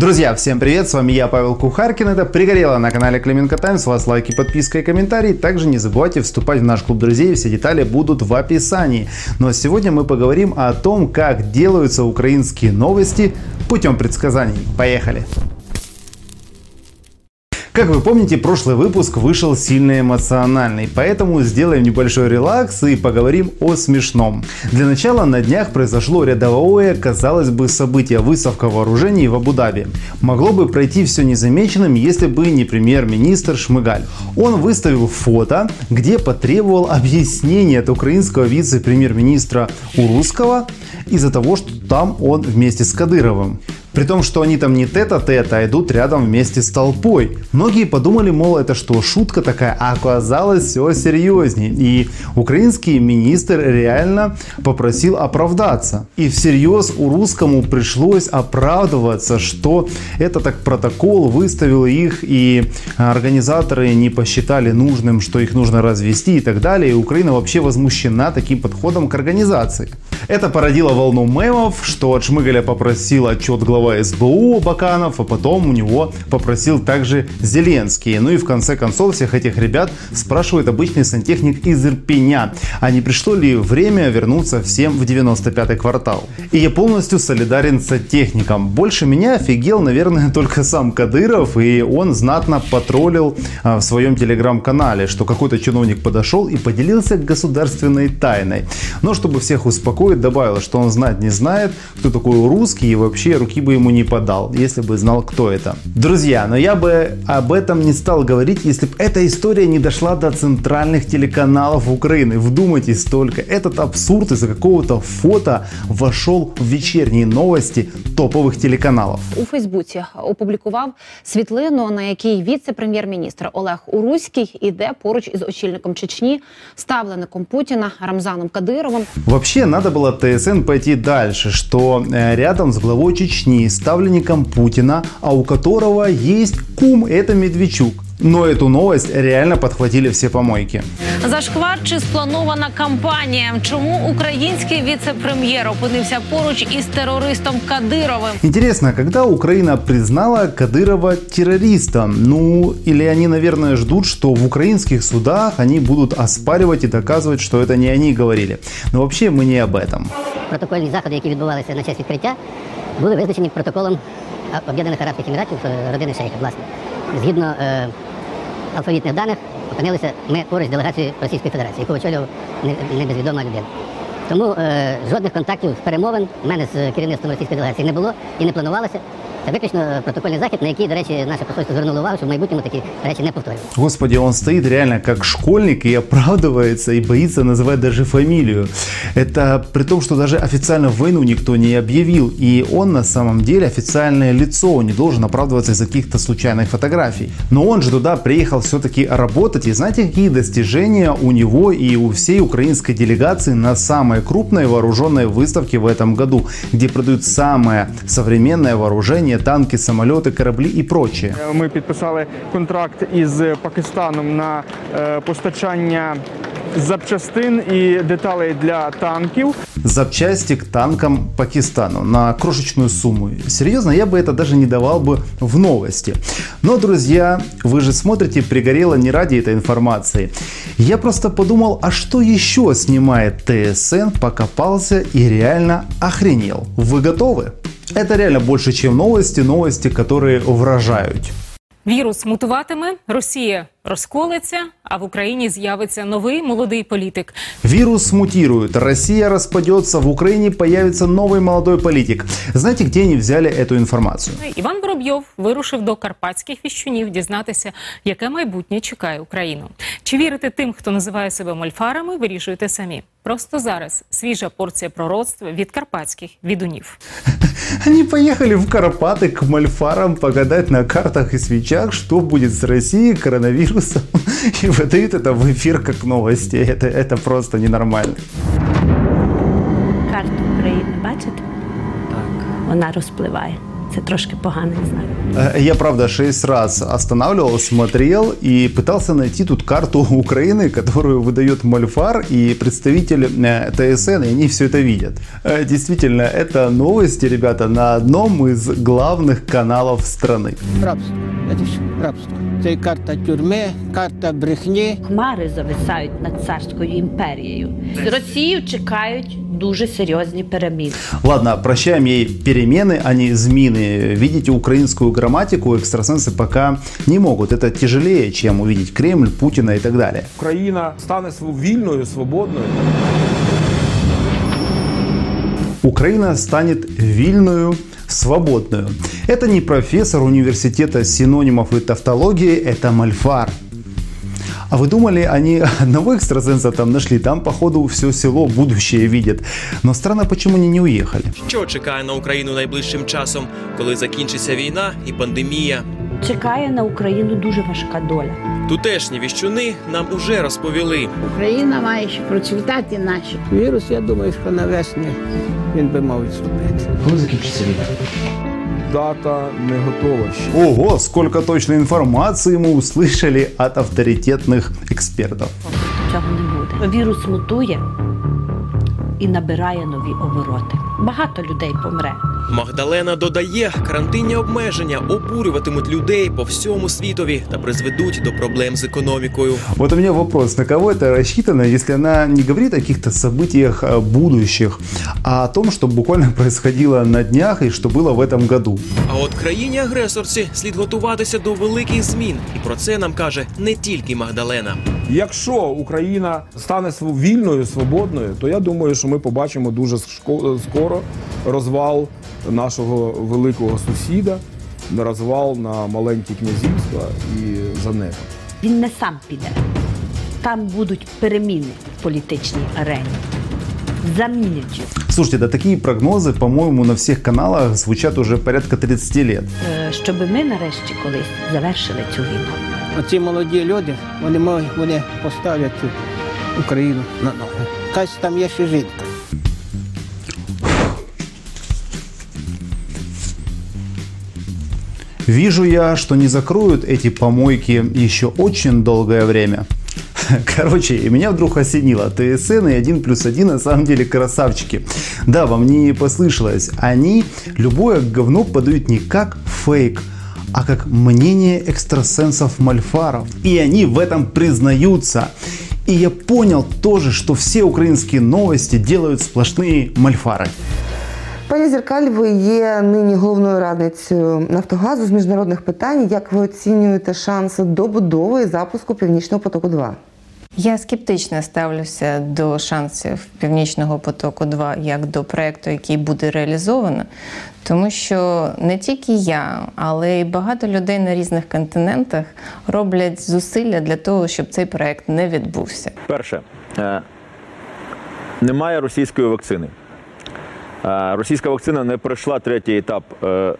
Друзья, всем привет, с вами я, Павел Кухаркин, это «Пригорело» на канале Клименко Таймс, у вас лайки, подписка и комментарии, также не забывайте вступать в наш клуб друзей, все детали будут в описании. Но сегодня мы поговорим о том, как делаются украинские новости путем предсказаний. Поехали! Как вы помните, прошлый выпуск вышел сильно эмоциональный, поэтому сделаем небольшой релакс и поговорим о смешном. Для начала на днях произошло рядовое, казалось бы, событие выставка вооружений в Абу-Даби. Могло бы пройти все незамеченным, если бы не премьер-министр Шмыгаль. Он выставил фото, где потребовал объяснения от украинского вице-премьер-министра Урусского из-за того, что там он вместе с Кадыровым. При том, что они там не тет-а-тет, а идут рядом вместе с толпой. Многие подумали, мол, это что, шутка такая, а оказалось все серьезнее. И украинский министр реально попросил оправдаться. И всерьез у русскому пришлось оправдываться, что это так протокол выставил их, и организаторы не посчитали нужным, что их нужно развести и так далее. И Украина вообще возмущена таким подходом к организации. Это породило волну мемов, что от Шмыгаля попросил отчет глава СБУ Баканов, а потом у него попросил также Зеленский. Ну и в конце концов всех этих ребят спрашивает обычный сантехник из Ирпеня, а не пришло ли время вернуться всем в 95-й квартал. И я полностью солидарен с сантехником. Больше меня офигел, наверное, только сам Кадыров, и он знатно потроллил а, в своем телеграм-канале, что какой-то чиновник подошел и поделился государственной тайной. Но чтобы всех успокоить, добавил, что он знать не знает, кто такой русский и вообще руки бы ему не подал, если бы знал, кто это. Друзья, но я бы об этом не стал говорить, если бы эта история не дошла до центральных телеканалов Украины. Вдумайтесь только, этот абсурд из-за какого-то фото вошел в вечерние новости топових телеканалов. У Фейсбуці опублікував світлину, на якій віце-прем'єр-міністр Олег Уруський іде поруч із очільником Чечні, ставлеником Путіна Рамзаном Кадировим. Вообще, надо было ТСН пойти дальше, что э, рядом с главой Чечни, ставленником Путина, а у которого есть кум, это Медведчук. Но эту новость реально подхватили все помойки. Зашквар чи спланована кампанія? Чому український віце-прем'єр опинився поруч із терористом Кадировим? Интересно, когда Украина признала Кадырова террористом? Ну, или они, наверное, ждут, что в украинских судах они будут оспаривать и доказывать, что это не они говорили. Но вообще мы не об этом. Протокольні заходи, які відбувалися на честь відкриття, були визначені протоколом А- Об'єднаних Арабських Еміратів е, родини Шейха, власне. Згідно е, алфавітних даних, опинилися ми поруч з делегацією Російської Федерації, яку очолював не- небезвідома людина. Тому е, жодних контактів, перемовин в мене з керівництвом російської делегації не було і не планувалося. Це виключно протокольний захід, на який, до речі, наше посольство звернуло увагу, щоб в майбутньому такі речі не повторювали. Господи, он стоит реально как школьник и оправдывается, и боится называть даже фамилию. Это при том, что даже официально войну никто не объявил. И он на самом деле официальное лицо, он не должен оправдываться из-за каких-то случайных фотографий. Но он же туда приехал все-таки работать. И знаете, какие достижения у него и у всей украинской делегации на самой крупной вооруженной выставке в этом году, где продают самое современное вооружение, танки, самолеты, корабли и прочее. Ми підписали контракт із Пакистаном на е, постачання запчастин і деталей для танків. запчасти к танкам Пакистану на крошечную сумму. Серьезно, я бы это даже не давал бы в новости. Но, друзья, вы же смотрите «Пригорело» не ради этой информации. Я просто подумал, а что еще снимает ТСН, покопался и реально охренел. Вы готовы? Это реально больше, чем новости, новости, которые вражают. Вірус мутуватиме, Росія розколеться, а в Україні з'явиться новий молодий політик. Вирус мутирует, Россия распадется, в Украине появится новый молодой политик. Знаете, где они взяли эту информацию? Іван Воробйов вирушив до карпатських віщунів дізнатися, яке майбутнє чекає Україну. Чи вірите тим, хто називає себе мольфарами, вирішуйте самі. Просто зараз свіжа порція пророцтва від карпатських відунів. Они поехали в Карпаты к мальфарам погадать на картах и свечах, что будет с Россией, коронавирусом, и выдают это в эфир как новости. Это, это просто ненормально. Карту України бачите? Так. Вона розпливає. Це трошки поганий знак. Э, Я, правда, шесть раз останавливал, смотрел и пытался найти тут карту Украины, которую выдает Мальфар и представитель э, ТСН, и они все это видят. Э, Действительно, это новости, ребята, на одном из главных каналов страны. Рабство. Це все. Рабство. Це і карта тюрми, карта брехні. Хмари зависають над царською імперією. Росію чекають дуже серйозні переміни. Ладно, прощаем ей перемены, а не змины. Видеть украинскую грамматику экстрасенсы пока не могут. Это тяжелее, чем увидеть Кремль, Путина и так далее. Україна стане св- вільною, свободною. Украина станет вильную, свободную. Это не профессор университета синонимов и тавтологии, это Мальфар. А вы думали, они одного экстрасенса там нашли? Там, походу, все село будущее видит. Но странно, почему они не уехали. Що чекає на Україну найближчим часом, коли закінчиться війна і пандемія? Чекає на Україну дуже важка доля. Тутешні віщуни нам уже розповіли. Україна має ще процвітати наші. Вірус, я думаю, що навесні він би мав відступити. Коли закінчиться війна? Дата не готова ще. Ого, сколько точной информации мы услышали от авторитетных экспертов. Цього не буде. Вірус мутує і набирає нові обороти. Багато людей помре. Магдалена додає, карантинні обмеження обурюватимуть людей по всьому світові та призведуть до проблем з економікою. Вот у меня вопрос, на кого это рассчитано, если она не говорит о каких-то событиях э, будущих, а о том, что буквально происходило на днях и что было в этом году. А от країні-агресорці слід готуватися до великих змін, і про це нам каже не тільки Магдалена. Якщо Україна стане вільною, свободною, то я думаю, що ми побачимо дуже скоро розвал нашого великого сусіда, розвал на маленькі князівства і за небо. Він не сам піде. Там будуть переміни в політичній арені. Його. Слушайте, да такие прогнозы, по-моему, на всех каналах звучат уже порядка 30 лет. Е, щоб ми нарешті колись завершили цю війну. Оці молоді люди, вони, мо- вони поставлять цю Україну на ноги. Кась там є ще жінка. Вижу я, что не закроют эти помойки еще очень долгое время. Короче, и меня вдруг осенило. ТСН и 1 плюс 1 на самом деле красавчики. Да, вам не послышалось. Они любое говно подают не как фейк, а как мнение экстрасенсов-мальфаров. И они в этом признаются. И я понял тоже, что все украинские новости делают сплошные мальфары. Пані Зеркаль, ви є нині головною радницею Нафтогазу з міжнародних питань. Як ви оцінюєте шанси добудови і запуску Північного потоку 2 Я скептично ставлюся до шансів Північного потоку 2 як до проекту, який буде реалізовано, тому що не тільки я, але й багато людей на різних континентах роблять зусилля для того, щоб цей проект не відбувся. Перше, е, немає російської вакцини. Е, Російська вакцина не пройшла третій етап е,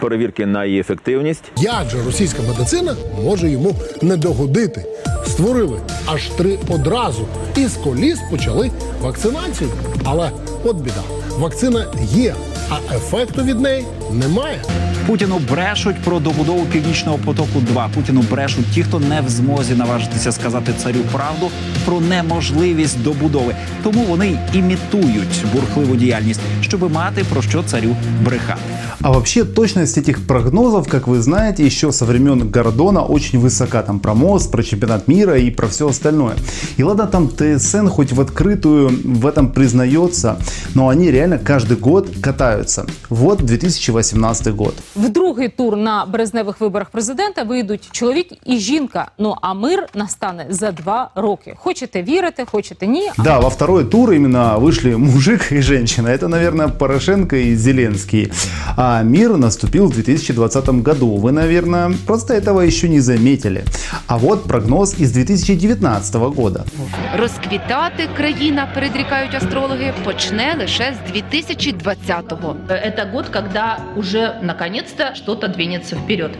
перевірки на її ефективність. Як же російська медицина може йому не догодити? Створили аж три одразу і з коліс почали вакцинацію. Але от біда, вакцина є, а ефекту від неї немає. Путіну брешуть про добудову північного потоку. 2 Путіну брешуть ті, хто не в змозі наважитися сказати царю правду про неможливість добудови. Тому вони й імітують бурхливу діяльність, щоби мати про що царю брехати. А вообще точность этих прогнозов, как вы знаете, еще со времен Гордона очень высока. Там про мост, про чемпионат мира и про все остальное. И ладно, там ТСН хоть в открытую в этом признается, но они реально каждый год катаются. Вот 2018 год. В другий тур на березневих виборах президента вийдуть чоловік і жінка. Ну а мир настане за два роки. Хочете вірити, хочете ні. Да, во второй тур именно вышли мужик и женщина. Это, наверное, Порошенко и Зеленский. А мир наступил в 2020 году. Вы, наверное, просто этого еще не заметили. А вот прогноз из 2019 года. Розквітати країна, передрікають астрологи, почне лише з 2020-го. Это год, когда уже наконец-то что-то двинется вперед.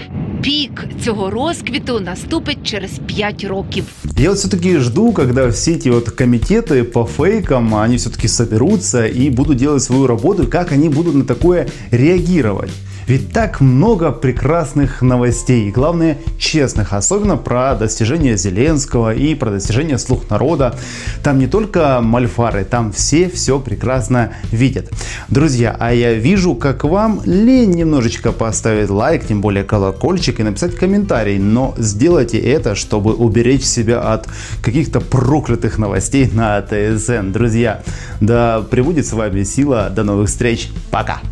Пік цього розквіту наступить через 5 років. Я вот все-таки жду, когда все эти вот комитеты по фейкам, они все-таки соберутся и будут делать свою работу, и как они будут на такое реагировать. Ведь так много прекрасных новостей, и главное честных, особенно про достижения Зеленского и про достижения слух народа. Там не только мальфары, там все все прекрасно видят. Друзья, а я вижу, как вам лень немножечко поставить лайк, тем более колокольчик и написать комментарий, но сделайте это, чтобы уберечь себя от каких-то проклятых новостей на ТСН. Друзья, да пребудет с вами сила. До новых встреч. Пока.